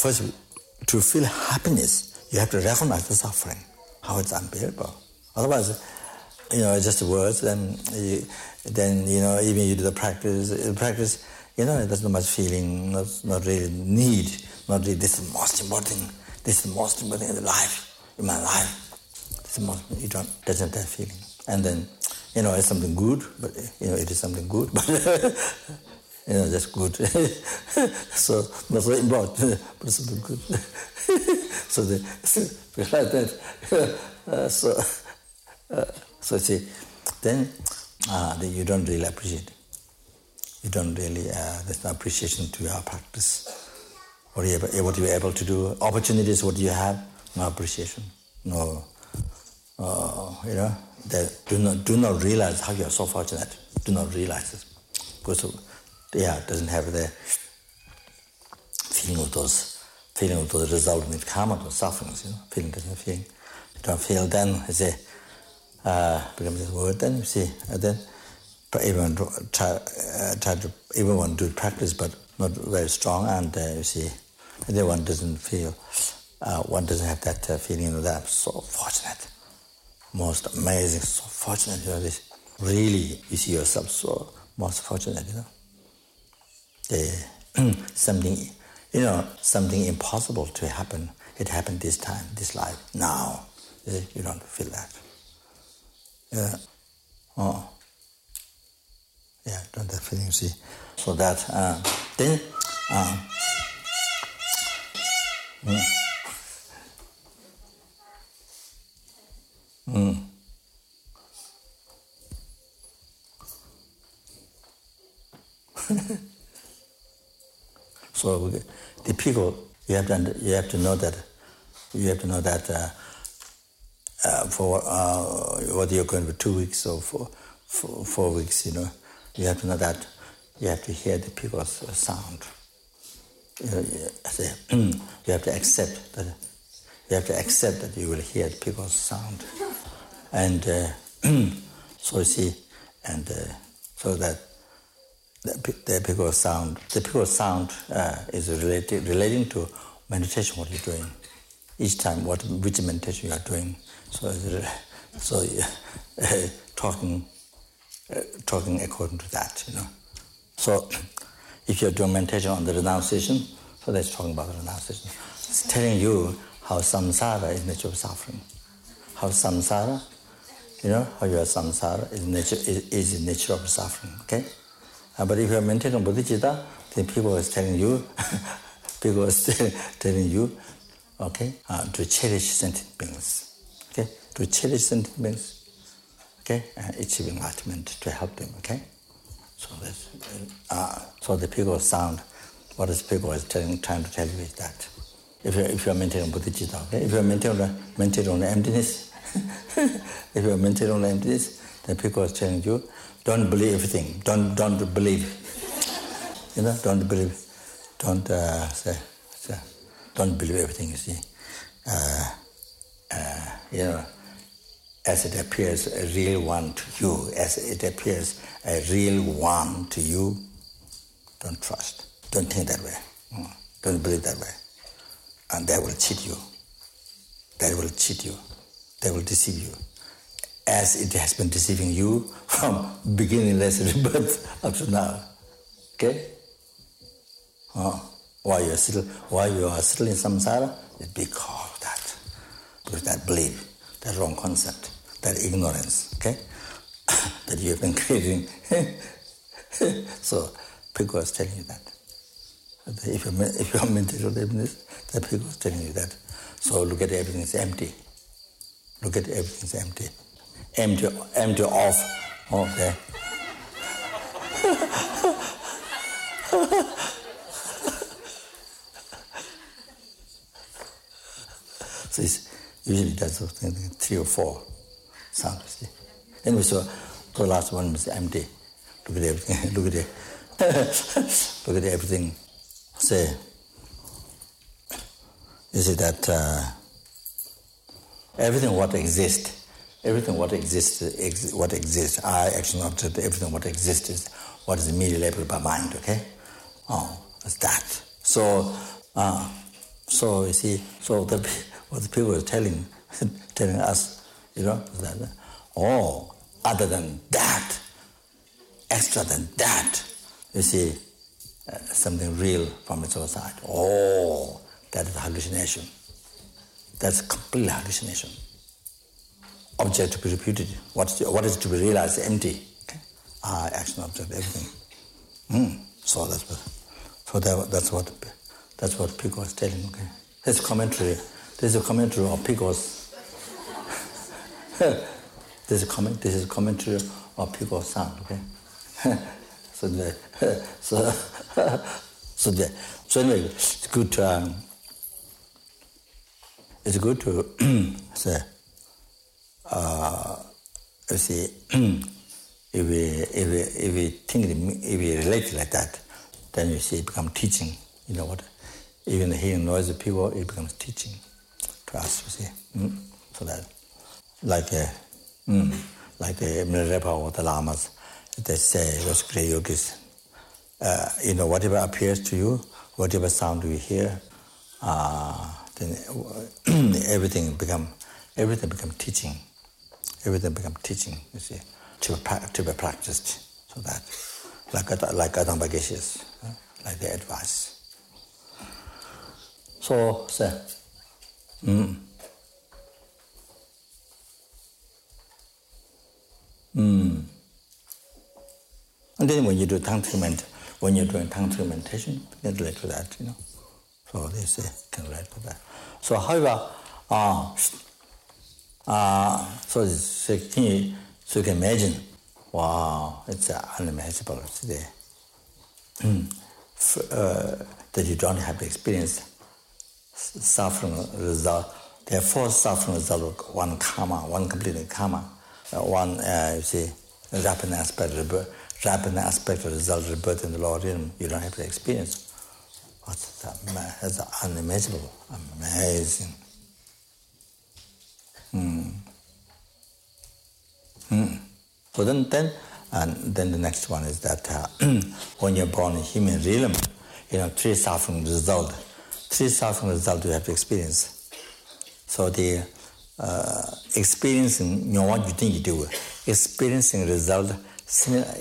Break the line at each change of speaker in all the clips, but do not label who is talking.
first, to feel happiness, you have to recognize the suffering, how it's unbearable. Otherwise, you know, it's just words, then you, then, you know, even you do the practice, the practice, you know, there's not much feeling, not, not really need, not really, this is the most important, thing, this is the most important in the life, in my life. This is most, you don't, doesn't have feeling. And then, you know, it's something good, but, you know, it is something good, but, you know, that's good. so, not so important, but something good. so, the, like that. Uh, so, uh, so see, then, uh, then you don't really appreciate you don't really, uh, there's no appreciation to your practice. What, you, what you're able to do, opportunities, what you have, no appreciation, no, uh, you know, they do not, do not realize how you're so fortunate, do not realize it. Because, yeah, it doesn't have the feeling of those, feeling of those resulting in karma, those sufferings, you know, feeling doesn't feel. You don't feel then, you see, uh, becomes this word, then you see, and then even try, uh, try to even want do practice, but not very strong, and uh, you see, then one doesn't feel, uh, one doesn't have that uh, feeling that I'm so fortunate, most amazing, so fortunate. You know, this really, you see yourself so most fortunate. You know, something, you know, something impossible to happen. It happened this time, this life, now. You, you don't feel that. Yeah. Oh yeah, don't that feeling, see. So that, uh, then, uh, mm, mm. so the people, you have to, you have to know that, you have to know that uh, uh, for uh, whether you're going for two weeks or for, for four weeks, you know, you have to know that you have to hear the people's sound. You have to accept that you have to accept that you will hear the people's sound, and uh, so you see, and uh, so that the, the people's sound, the people's sound uh, is related relating to meditation. What you're doing each time, what which meditation you are doing. So, so talking uh, talking according to that, you know. So if you're doing meditation on the renunciation, so that's talking about the renunciation. It's telling you how samsara is nature of suffering. How samsara, you know, how your samsara is nature is, is nature of suffering. Okay? But if you're meditating bodhicitta, then people are telling you, people is telling you, okay, uh, to cherish sentient beings. Okay? To cherish sentient beings okay, and achieve enlightenment to help them, okay? So that's, uh, so the people sound, what is people is telling, trying to tell you is that if you're, if you're maintaining bodhicitta, okay, if you're maintaining, maintaining on emptiness, if you're maintaining on emptiness, then people are telling you, don't believe everything, don't, don't believe, you know, don't believe, don't uh, say, say, don't believe everything, you see. Uh, uh, you know, as it appears a real one to you, as it appears a real one to you, don't trust. Don't think that way. Mm. Don't believe that way. And they will cheat you. They will cheat you. They will deceive you. As it has been deceiving you from beginningless rebirth up to now. Okay? Oh. Why you are still why you are still in samsara? It's because of that. Because that belief that wrong concept, that ignorance, okay, that you have been creating. so, Pico was telling you that. If you're, if you're mental emptiness, that Pico was telling you that. So look at everything is empty. Look at everything is empty. Empty, empty off. Okay. so it's, Usually that's three or four sounds. Anyway, so the last one was empty. Look at everything. Look at it. Look at everything. Say, you see that uh, everything what exists, everything what exists, ex- what exists, I action object, everything what exists is what is immediately labeled by mind. Okay, oh, it's that. So. Uh, So you see, so the, what the people are telling, telling us, you know, that, oh, other than that, extra than that, you see, uh, something real from its side. Oh, that is hallucination. That's complete hallucination. Object to be repeated. What is, what is to be realized empty. Okay? Ah, action, object, everything. Mm. So that's what, so that, that's what that's what Pico is telling. Okay, this commentary. This is a commentary of Pico's. this is comment. This is a commentary of Pico's sound. Okay, so the so so the so anyway, it's good to um, it's good to say uh, you see if we if we if we think if we relate like that, then you see it become teaching. You know what? Even hearing noisy people, it becomes teaching to us. You see, mm? so that like a, mm, like a Milarepa or the lamas, they say those great yogis. Uh, you know, whatever appears to you, whatever sound you hear, uh, then everything become everything become teaching. Everything become teaching. You see to, to be practiced. So that, like, like Kadampa Geshes, like the advice. So, say, mm. Mm. And then when you do tongue treatment, when you're doing tongue meditation, you can relate to that, you know. So they say can relate to that. So however, uh, uh, so, so you can imagine, wow, it's unimaginable today. uh, that you don't have to experience suffering result. There are four suffering result one karma, one complete karma, uh, one, uh, you see, rapid aspect, rebirth, rapid aspect of result rebirth in the Lord realm. You don't have to experience. What's that? That's unimaginable, amazing. Hmm. Hmm. So then, then, and then the next one is that uh, when you're born in human realm, you know, three suffering result, three suffering result you have to experience. So the uh, experiencing, you know what you think you do, experiencing result,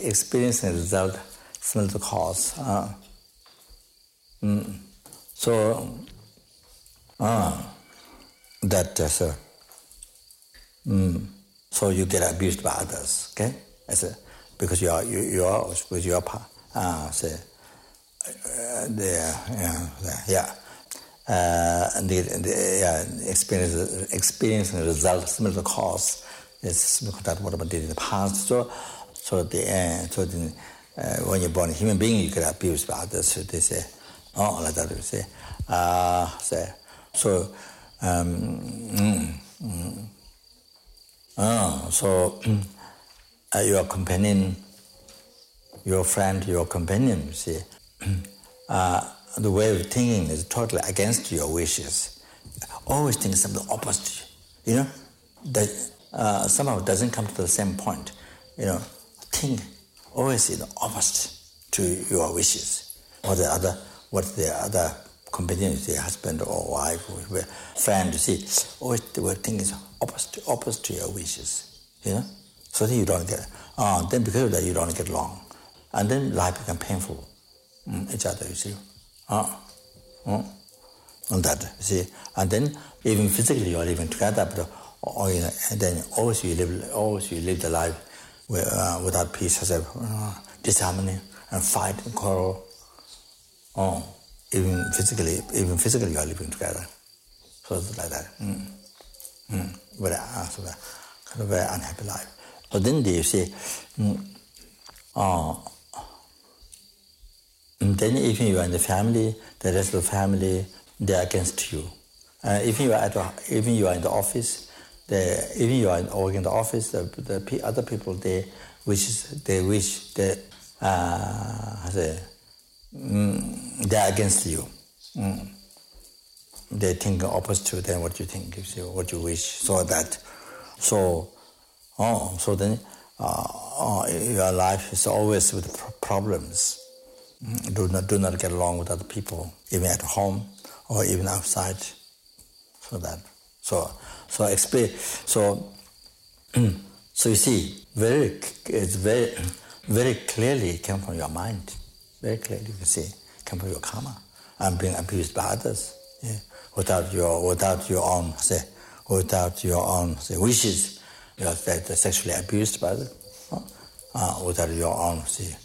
experiencing result, similar to cause. Uh, mm. So, uh, that, uh, sir. Mm. So you get abused by others, okay? As a, because you are you, you are with your. Ah, say, uh, there, yeah, yeah. Uh, and the, the yeah, experience experiencing result similar cause is similar to what I did in the past. So, so the uh, so the, uh, when you're born a human being, you get abused by others. So they say, oh, like that. They say, ah, uh, say, so. Um, mm, mm, Oh, so uh, your companion, your friend, your companion, see, uh, the way of thinking is totally against your wishes. Always think something opposite, you know, that uh, somehow doesn't come to the same point. You know, think always in the opposite to your wishes or the other, what the other companion, say husband or wife or friend, you see, always they were thinking opposite, opposite to your wishes, you know? So that you don't get, uh, then because of that you don't get along. And then life become painful, mm, each other, you see. Uh, uh, and that, you see. And then even physically you're living together, but or, you know, and then always you live, always you live the life with, uh, without peace, as a, uh, disharmony and fight and quarrel. Oh even physically, even physically, you are living together. So it's like that. Mm. Mm. Very, uh, so kind of very unhappy life. But then you see, mm, uh, then if you are in the family, the rest of the family, they are against you. Uh, if you are at, even you are in the office, the, even you are working in the office, the, the other people they wish they wish that uh, mm, they're against you. Mm. They think opposite to them what you think, gives you what you wish. So that, so, oh, so then uh, uh, your life is always with problems. Mm. Do not do not get along with other people, even at home or even outside. So that, so, so explain, so, so you see, very, it's very, very clearly came from your mind. Very clearly you can see, come from your karma. I'm being abused by others, yeah, without your, without your own, say, without your own say, wishes. You are sexually abused by them, uh, without your own say,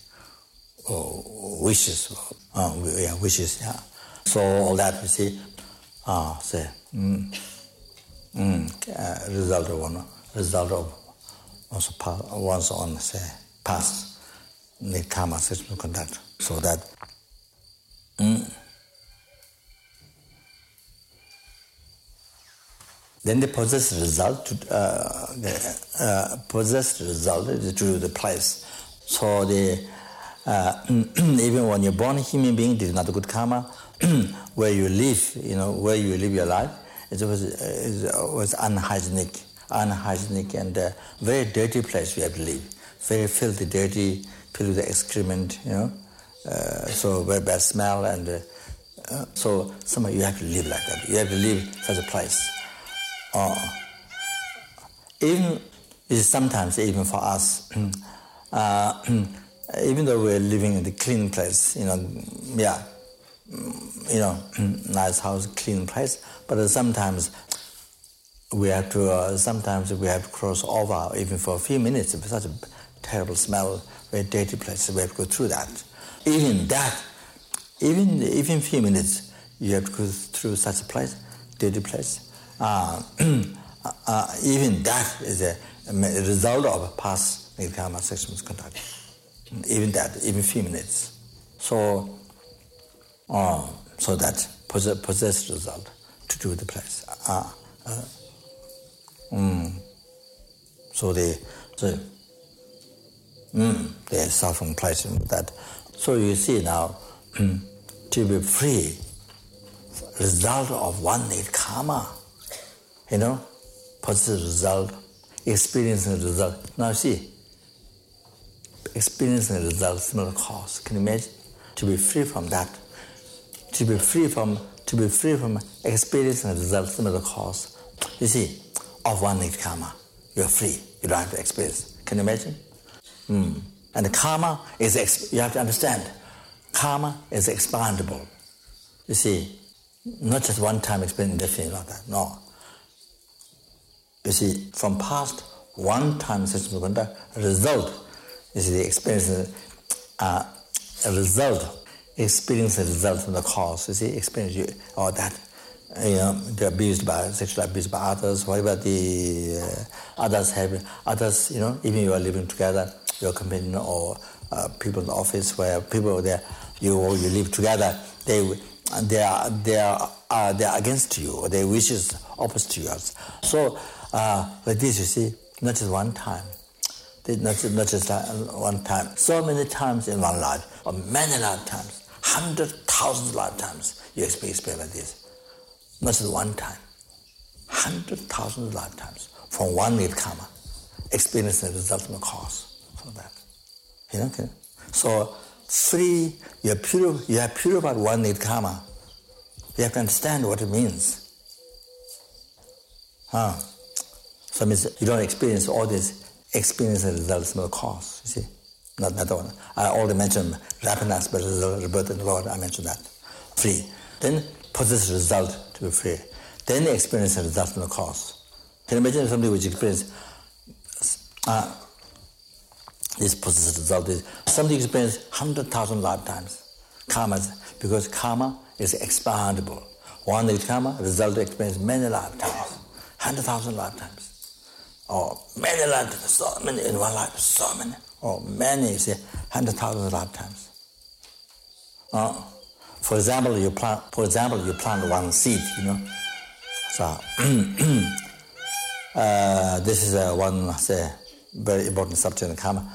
oh, wishes. Uh, yeah, wishes, yeah. So all that you see, uh, say, mm, mm, uh, result of one, result of also one's own say past the karma. So that. Mm, Then the possessed result, uh, the uh, possessed result is to the place. So the uh, even when you're born a human being, this is not a good karma. where you live, you know, where you live your life, it was, it was unhygienic, unhygienic and uh, very dirty place you have to live. Very filthy, dirty, filled with excrement, you know. Uh, so very bad smell and uh, uh so somehow you have to live like that. You have to live such a place. Uh, even sometimes even for us, uh, even though we're living in the clean place, you know, yeah, you know, nice house, clean place, but sometimes we have to, uh, sometimes we have to cross over even for a few minutes. It's such a terrible smell, very dirty place. We have to go through that. Even that, even even few minutes, you have to go through such a place, dirty place uh, uh, even that is a, a result of past karma sexual misconduct. Even that, even few minutes. So, uh, so that possess, possessed result to do the place. Uh, uh, mm. So the, the mm, the suffering with that. So you see now, to be free, result of one need karma you know, positive result, experiencing result. Now see, experiencing result, similar cause. Can you imagine? To be free from that, to be free from, to be free from experiencing result, similar cause. You see, of one need karma, you're free. You don't have to experience. Can you imagine? Mm. And karma is, you have to understand, karma is expandable. You see, not just one time experience definitely like that. No, you see, from past one time sexual conduct, result is the experience, uh, a result, experience the result from the cause. You see, experience you, or that, you know, they're abused by, sexual abuse by others, whatever the uh, others have, others, you know, even you are living together, your companion or uh, people in the office where people there, you you live together, they they are they are uh, they are against you or their wishes opposite to yours. So uh, like this, you see, not just one time, not just, not just one time, so many times in one life, or many lifetimes, hundred thousands lifetimes, you experience like this. Not just one time, hundred thousands lifetimes from one karma, experiencing the result of the cause for that. You know, okay? So free, you're pure, you have purified one need karma. You have to understand what it means. Huh? So means you don't experience all these experiences that is the cause, you see. Not that one. I already mentioned happiness, but rebirth in the Lord, I mentioned that. Free. Then possess result to be free. Then experience the result the cause. Can you imagine somebody which experience uh, this possessive result is somebody experience hundred thousand lifetimes karma because karma is expandable. One karma result experience many lifetimes, hundred thousand lifetimes or many lifetimes, so many in one life, so many, or many, say, hundred thousand lifetimes. Uh, for example, you plant. For example, you plant one seed. You know, so uh, this is uh, one say very important subject in karma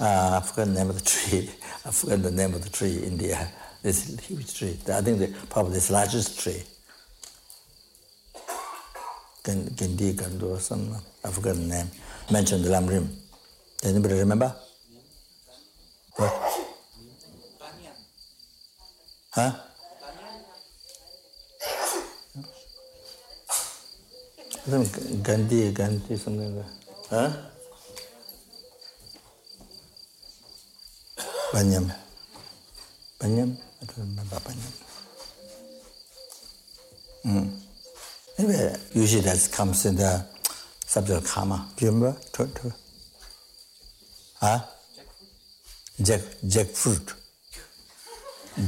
uh, I forgot the name of the tree. I forgot the name of the tree in India. This huge tree. I think the, probably the largest tree. Kendi Gandhu or something. I forgot the name. Mentioned the Lamrim. Anybody remember? What? Huh? I think Gandhi, Gandhi, something like that. Huh? Banyan. Banyam? I don't remember Banyam. Mm. Anyway, usually that comes in the subject of karma. Do you remember? To, to. Huh? Jack, jackfruit.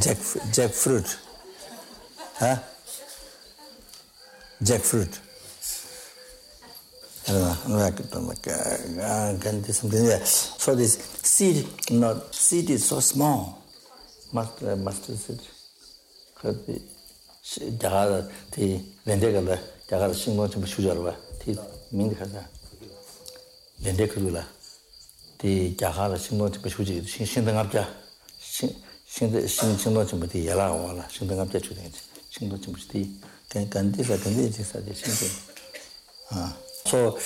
Jack, jackfruit. Huh? Jackfruit. can do something there. So this seed, not seed is so small. Master, master seed could be jagar the lende gala jagar shingo chum shujar wa the ming khaza lende kula the jagar shingo chum shuji shin shin dang apja shin shin shin shingo chum the yala wala shin dang apja chu de shingo chum the kan kan de sa kan de sa de shin ah So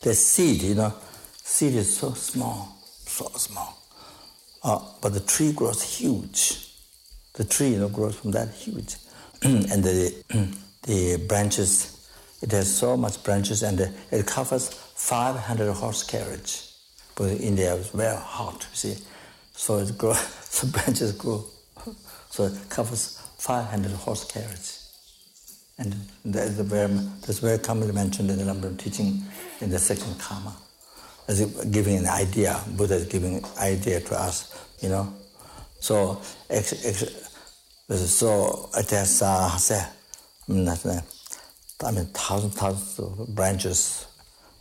the seed, you know, seed is so small, so small. Uh, but the tree grows huge. The tree, you know, grows from that huge. and the, the branches, it has so much branches and it covers 500 horse carriage. But in India, is very hot, you see. So it grows, the branches grow. So it covers 500 horse carriage. And that's very, that's mentioned in the Lamrim teaching in the second Karma. As if giving an idea, Buddha is giving idea to us, you know, so, ex, ex, so uh, say, I mean, thousands, thousands of branches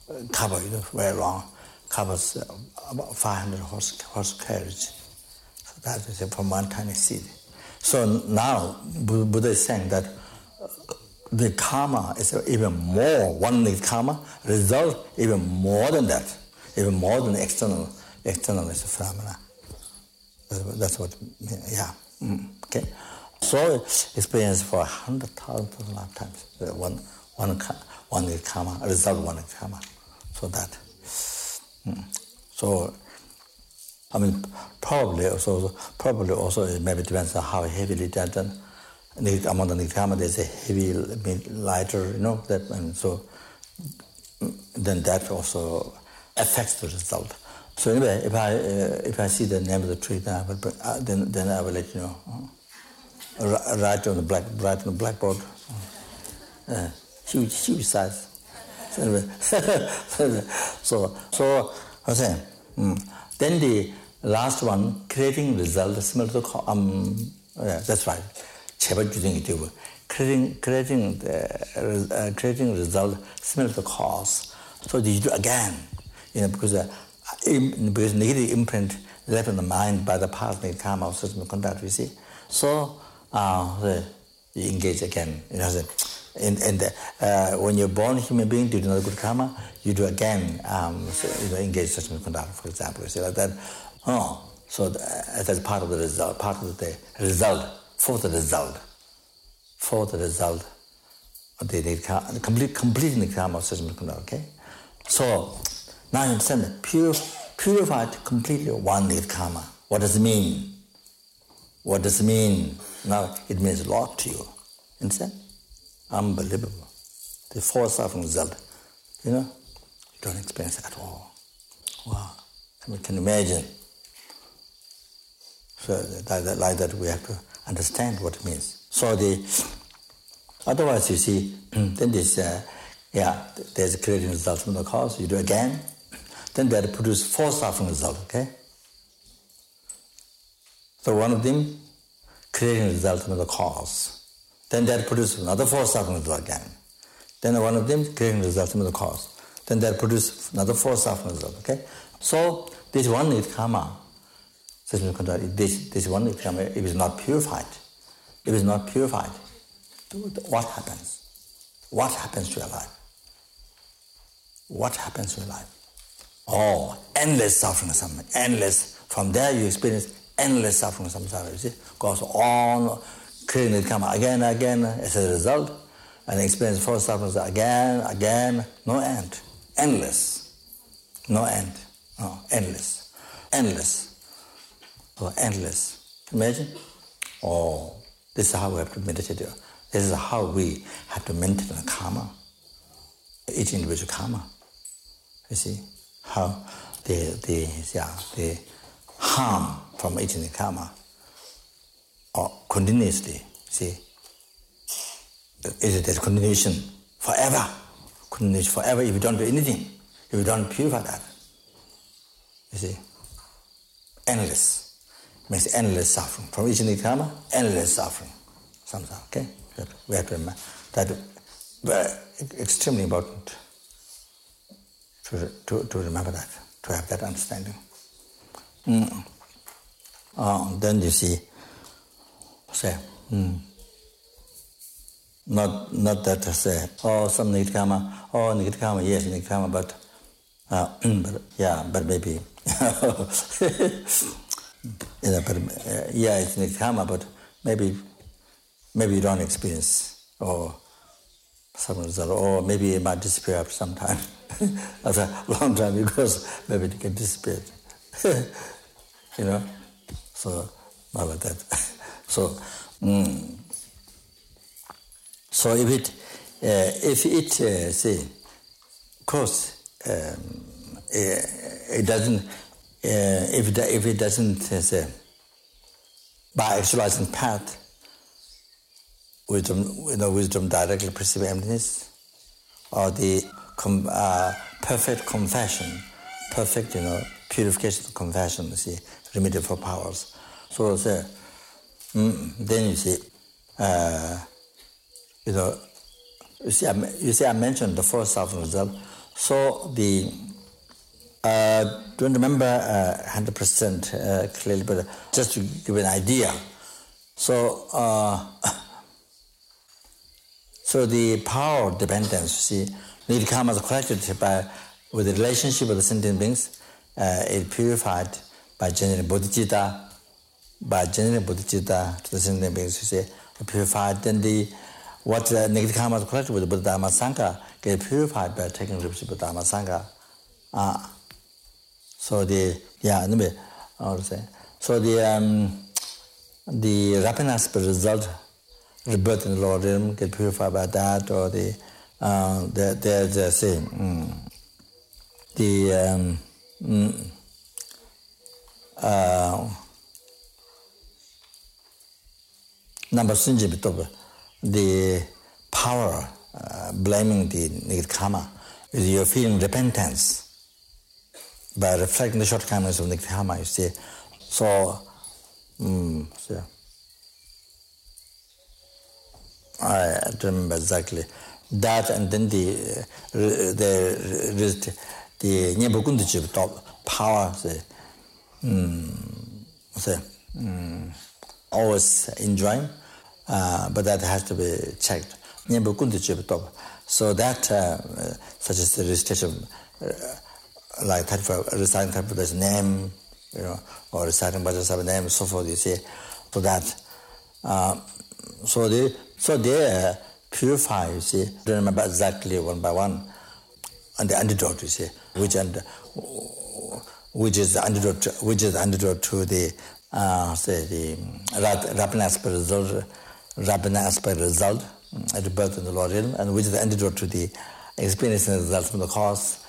uh, cover, you know, very long, covers uh, about 500 horse, horse carriage. So that is from one tiny seed. So now Buddha is saying that the karma is even more, one is karma, result even more than that, even more than external, external is phenomena. That's what, yeah. Mm, okay. So experience for hundred thousands of lifetimes. One, one, one is karma, result one is karma. So that. Mm. So, I mean, probably also, probably also it maybe depends on how heavily that done. Among the karma, there's a heavy, lighter, you know, that, and so mm, then that also affects the result. So anyway, if I uh, if I see the name of the tree, then I will uh, then then I will let you know. Uh, write on the black write on the blackboard. Uh, huge huge size. So anyway, so so I say. Mm. Then the last one, creating result similar to um yeah, that's right 제발 주정이 되고 creating creating the, uh, creating result similar to cause. So you do again, you know, because. Uh, because negative imprint left in the mind by the past negative karma of certain conduct, you see. So, uh, you engage again. You know, and, and uh, when you're born human being, do another good karma, you do again, um, so, you know, engage such conduct, for example. You see, like that. Oh, so that's part of the result, part of the result, for the result, for the result of the, the complete, completing the karma of such conduct, okay? So, now you understand that pure, purified completely one with karma. What does it mean? What does it mean? Now it means a lot to you. Understand? Unbelievable. The force of result. You know? You don't experience it at all. Wow. We can imagine. So that, that, like that we have to understand what it means. So the otherwise you see then this uh, yeah, there's a creating result from the cause, you do again, then that produce four suffering result, okay? So one of them creating result from the cause. Then that produce another four suffering result again. Then one of them creating result from the cause. Then that produce another four suffering result, okay? So this one is karma. This, this one is if it's not purified, if it's not purified, what happens? What happens to your life? What happens to your life? Oh, endless suffering, some endless. From there you experience endless suffering, samsara. You see, goes on, creating the karma again, again as a result, and experience first suffering again, again, no end, endless, no end, no endless, endless, so endless. Imagine, oh, this is how we have to meditate. This is how we have to maintain the karma. each individual karma. You see how the the yeah the harm from each individual karma or continuously see is it a continuation forever continuation forever if you don't do anything if you don't purify that you see endless means endless suffering from each karma endless suffering somehow okay we have to remember that extremely important to, to, to remember that, to have that understanding. Mm. Uh, then you see, say, mm. not not that to say, oh, some negative karma, oh, negative karma, yes, negative karma, but, uh, but yeah, but maybe, but uh, yeah, it's negative karma, but maybe, maybe you don't experience, or some result, or maybe it might disappear after some time, after a long time, because maybe it can disappear. you know, so not like that. so, mm, so if it, uh, if it, uh, say, of course, um, it, it doesn't, if it, if it doesn't, uh, say, by actualizing path, wisdom, you know, wisdom directly perceiving emptiness, or the com, uh, perfect confession, perfect, you know, purification of confession, you see, remedy for powers. So, say, mm, then you see, uh, you know, you see, I, you see, I mentioned the first self result. So the uh, don't remember uh, 100% uh, clearly, but just to give an idea. So uh, So the power dependence, you see, need karma is collected by with the relationship with the sentient beings. Uh, it purified by generating bodhicitta, by generating bodhicitta to the sentient beings. You see, purified. Then the what uh, negative karma is collected with the Buddha Dharma Sangha get purified by taking leadership with Dharma Sangha. Ah, so the yeah, anyway, I would say. So the um, the rapid result rebirth in the lower realm, get purified by that, or the uh, the the same mm, the um, mm, uh, number the power uh, blaming the negative karma is you're feeling repentance by reflecting the shortcomings of karma. You see, so. So I don't remember exactly. That and then the the the nyembo kundu chib top power say mm, say mm, always enjoying, uh, but that has to be checked. Nyembo kundu top. So that uh, such as the recitation uh, like that for reciting Thaipada's name, you know, or reciting Vajrasattva's name, so forth, you see, so that, uh, so the so they purify, you see, don't remember exactly one by one, and the antidote, you see, which and which is the antidote, which is the antidote to the, uh, say, the rapid aspect result, rapid aspect result at the birth in the Lord realm, and which is the antidote to the experiencing results from the cause,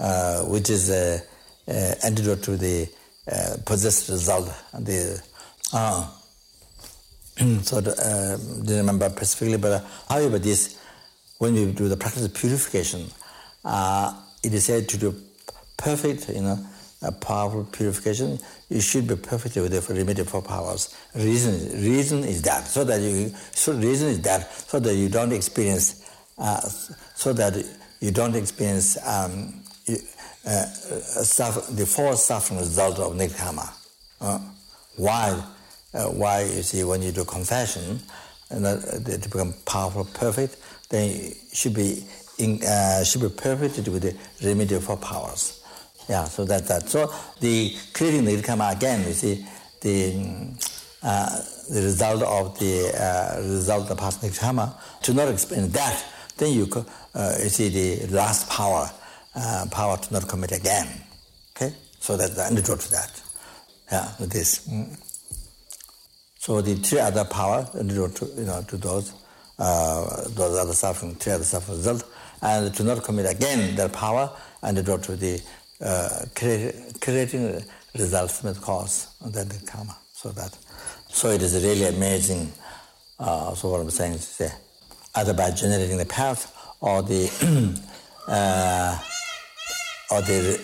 uh, which is the uh, antidote to the uh, possessed result, the uh, so uh, didn't remember specifically, but uh, however, this when we do the practice of purification, uh, it is said to do perfect, you know, a powerful purification. You should be perfectly with the remedy for powers. Reason, reason is that so that you, so reason is that so that you don't experience, uh, so that you don't experience um, uh, suffer, the false suffering result of karma. Uh, why? uh, why you see when you do confession and uh, to become powerful, perfect, then should be in, uh, should be perfect with the remedy for powers. Yeah, so that that. So the creating the again, you see the uh, the result of the uh, result of past karma. To not explain that, then you uh, you see the last power, uh, power to not commit again. Okay, so that's the antidote to that. Yeah, with this. Mm. So the three other power, know, to, you know, to those, uh, those other suffering, three other suffering result, and to not commit again their power and to the uh, creating results with cause, and then the karma. So that, so it is really amazing. Uh, so what I'm saying is, say, either by generating the path or the uh, or the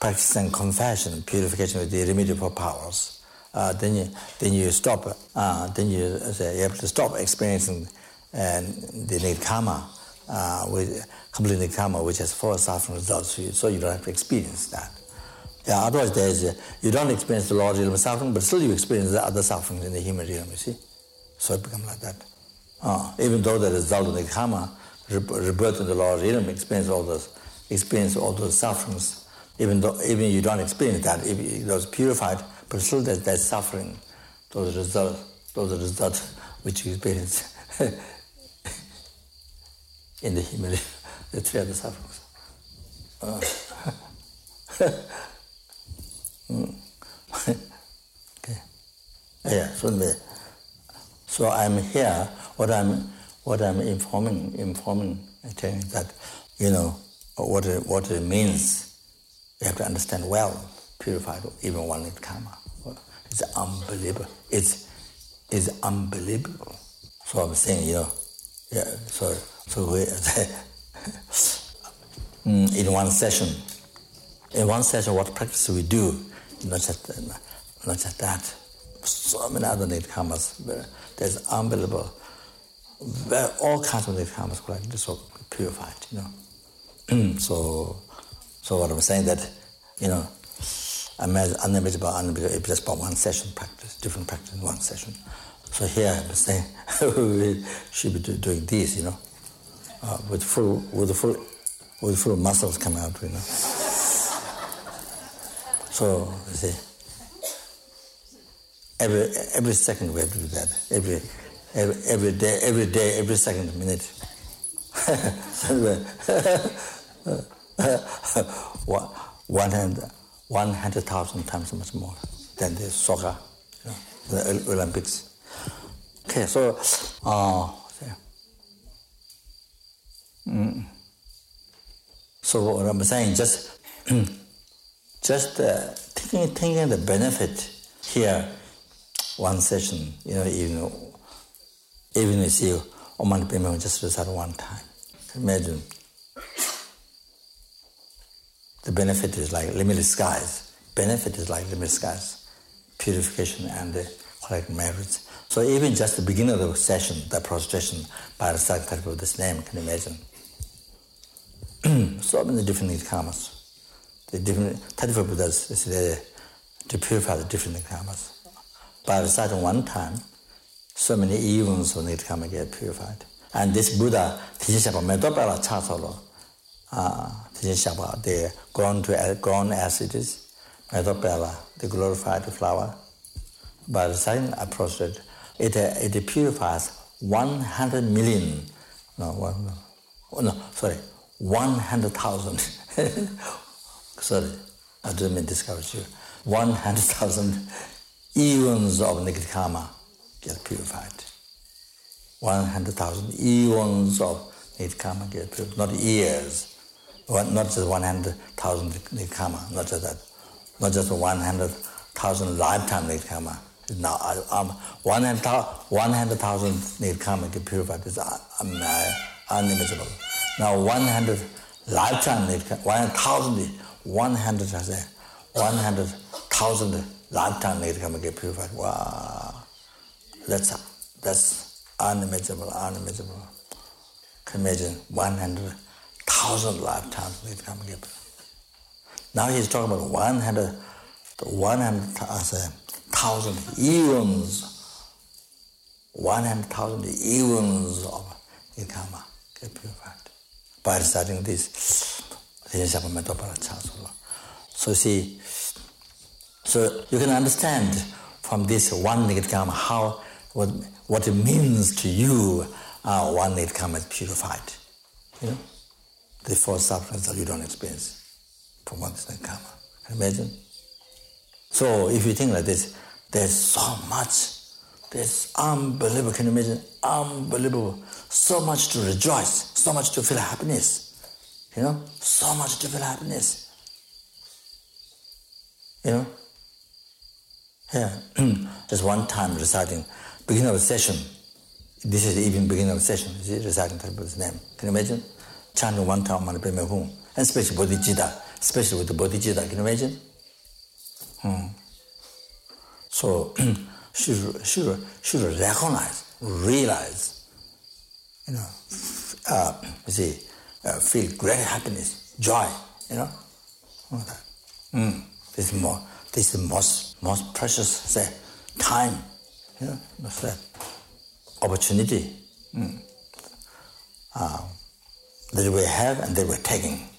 practicing confession, purification with the remedial powers uh, then you then you stop. Uh, then you you have to stop experiencing the need karma, uh, with completely karma, which has four suffering results for you, so you don't have to experience that. Yeah, otherwise there's uh, you don't experience the Lord realm suffering, but still you experience the other sufferings in the human realm. You see, so it becomes like that. Uh, even though the result of the karma, rebirth in the Lord realm, experience all those experience all those sufferings. Even though even you don't experience that, if those purified but still there's, there's suffering, those results, those results which you experience in the humility, the three other sufferings. Uh. okay. Yeah, so, so I'm here, what I'm, what I'm informing, informing, telling that, you know, what it, what it means, you have to understand well, purified, even one in karma. It's unbelievable. It's, it's unbelievable. So I'm saying, you know, yeah, so, so we, mm, in one session, in one session, what practice we do, not just, not just that, so many other newcomers, there's unbelievable, all kinds of newcomers quite so purified, you know. So, so what I'm saying that, you know, unimaginable, unimaginable, just about one session practice, different practice in one session. So here I'm saying we should be doing this, you know, uh, with full, with full, with full muscles coming out, you know. so you see, every every second we have to do that. Every every, every day, every day, every second, minute. one hand 100,000 times much more than the soccer, you know, the Olympics. Okay, so, uh, mm, so what I'm saying, just, just uh, taking, taking the benefit here, one session, you know, even, even if you, Oman Pimam just recite one time. Imagine the benefit is like limitless skies. Benefit is like limitless skies, purification and the correct merits. So even just the beginning of the session, the prostration by the sanctity of this name, can you imagine? so many different karmas. The different 34 Buddhas is there to purify the different karmas. By reciting one time, so many evils of need karma get purified. And this Buddha about Medopala Chasolo. Uh, the grown to grown acids, Methopela, the glorified flower. By the second approach, it, it purifies 100 million, no, one, no, sorry, 100,000. sorry, I didn't mean to discourage you. 100,000 eons of negative karma get purified. 100,000 eons of negative karma get purified, not years. One, not just 100,000 karma, not just that, not just 100,000 lifetime karma. Now, um, 100,000 100, karma get purified is um, uh, unimaginable. Now, 100 lifetime need 100,000, 100, 100,000 lifetime need karma get purified. Wow, that's that's unimaginable, unimaginable. Can imagine 100 thousand lifetimes become given. Now he's talking about 100, 100,000 eons, 100,000 eons of karma get purified by reciting this So see, so you can understand from this one karma how what, what it means to you uh, one karma is purified. You know? The four sufferings that you don't experience from the karma. Imagine? So if you think like this, there's so much This unbelievable, can you imagine? Unbelievable. So much to rejoice, so much to feel happiness. You know, so much to feel happiness. You know? Yeah. Just one time reciting, beginning of a session. This is even beginning of a session, you see, reciting Prabhupada's name. Can you imagine? Time on the Hum, and especially Bodhicitta, especially with the Bodhicitta, can you imagine? Hmm. So, should, should, should recognize, realize, you know, uh, you see, uh, feel great happiness, joy, you know, that. Mm. This is more, this is the most, most precious say, time, you know, that? Opportunity mm. uh, that we have and that we're taking.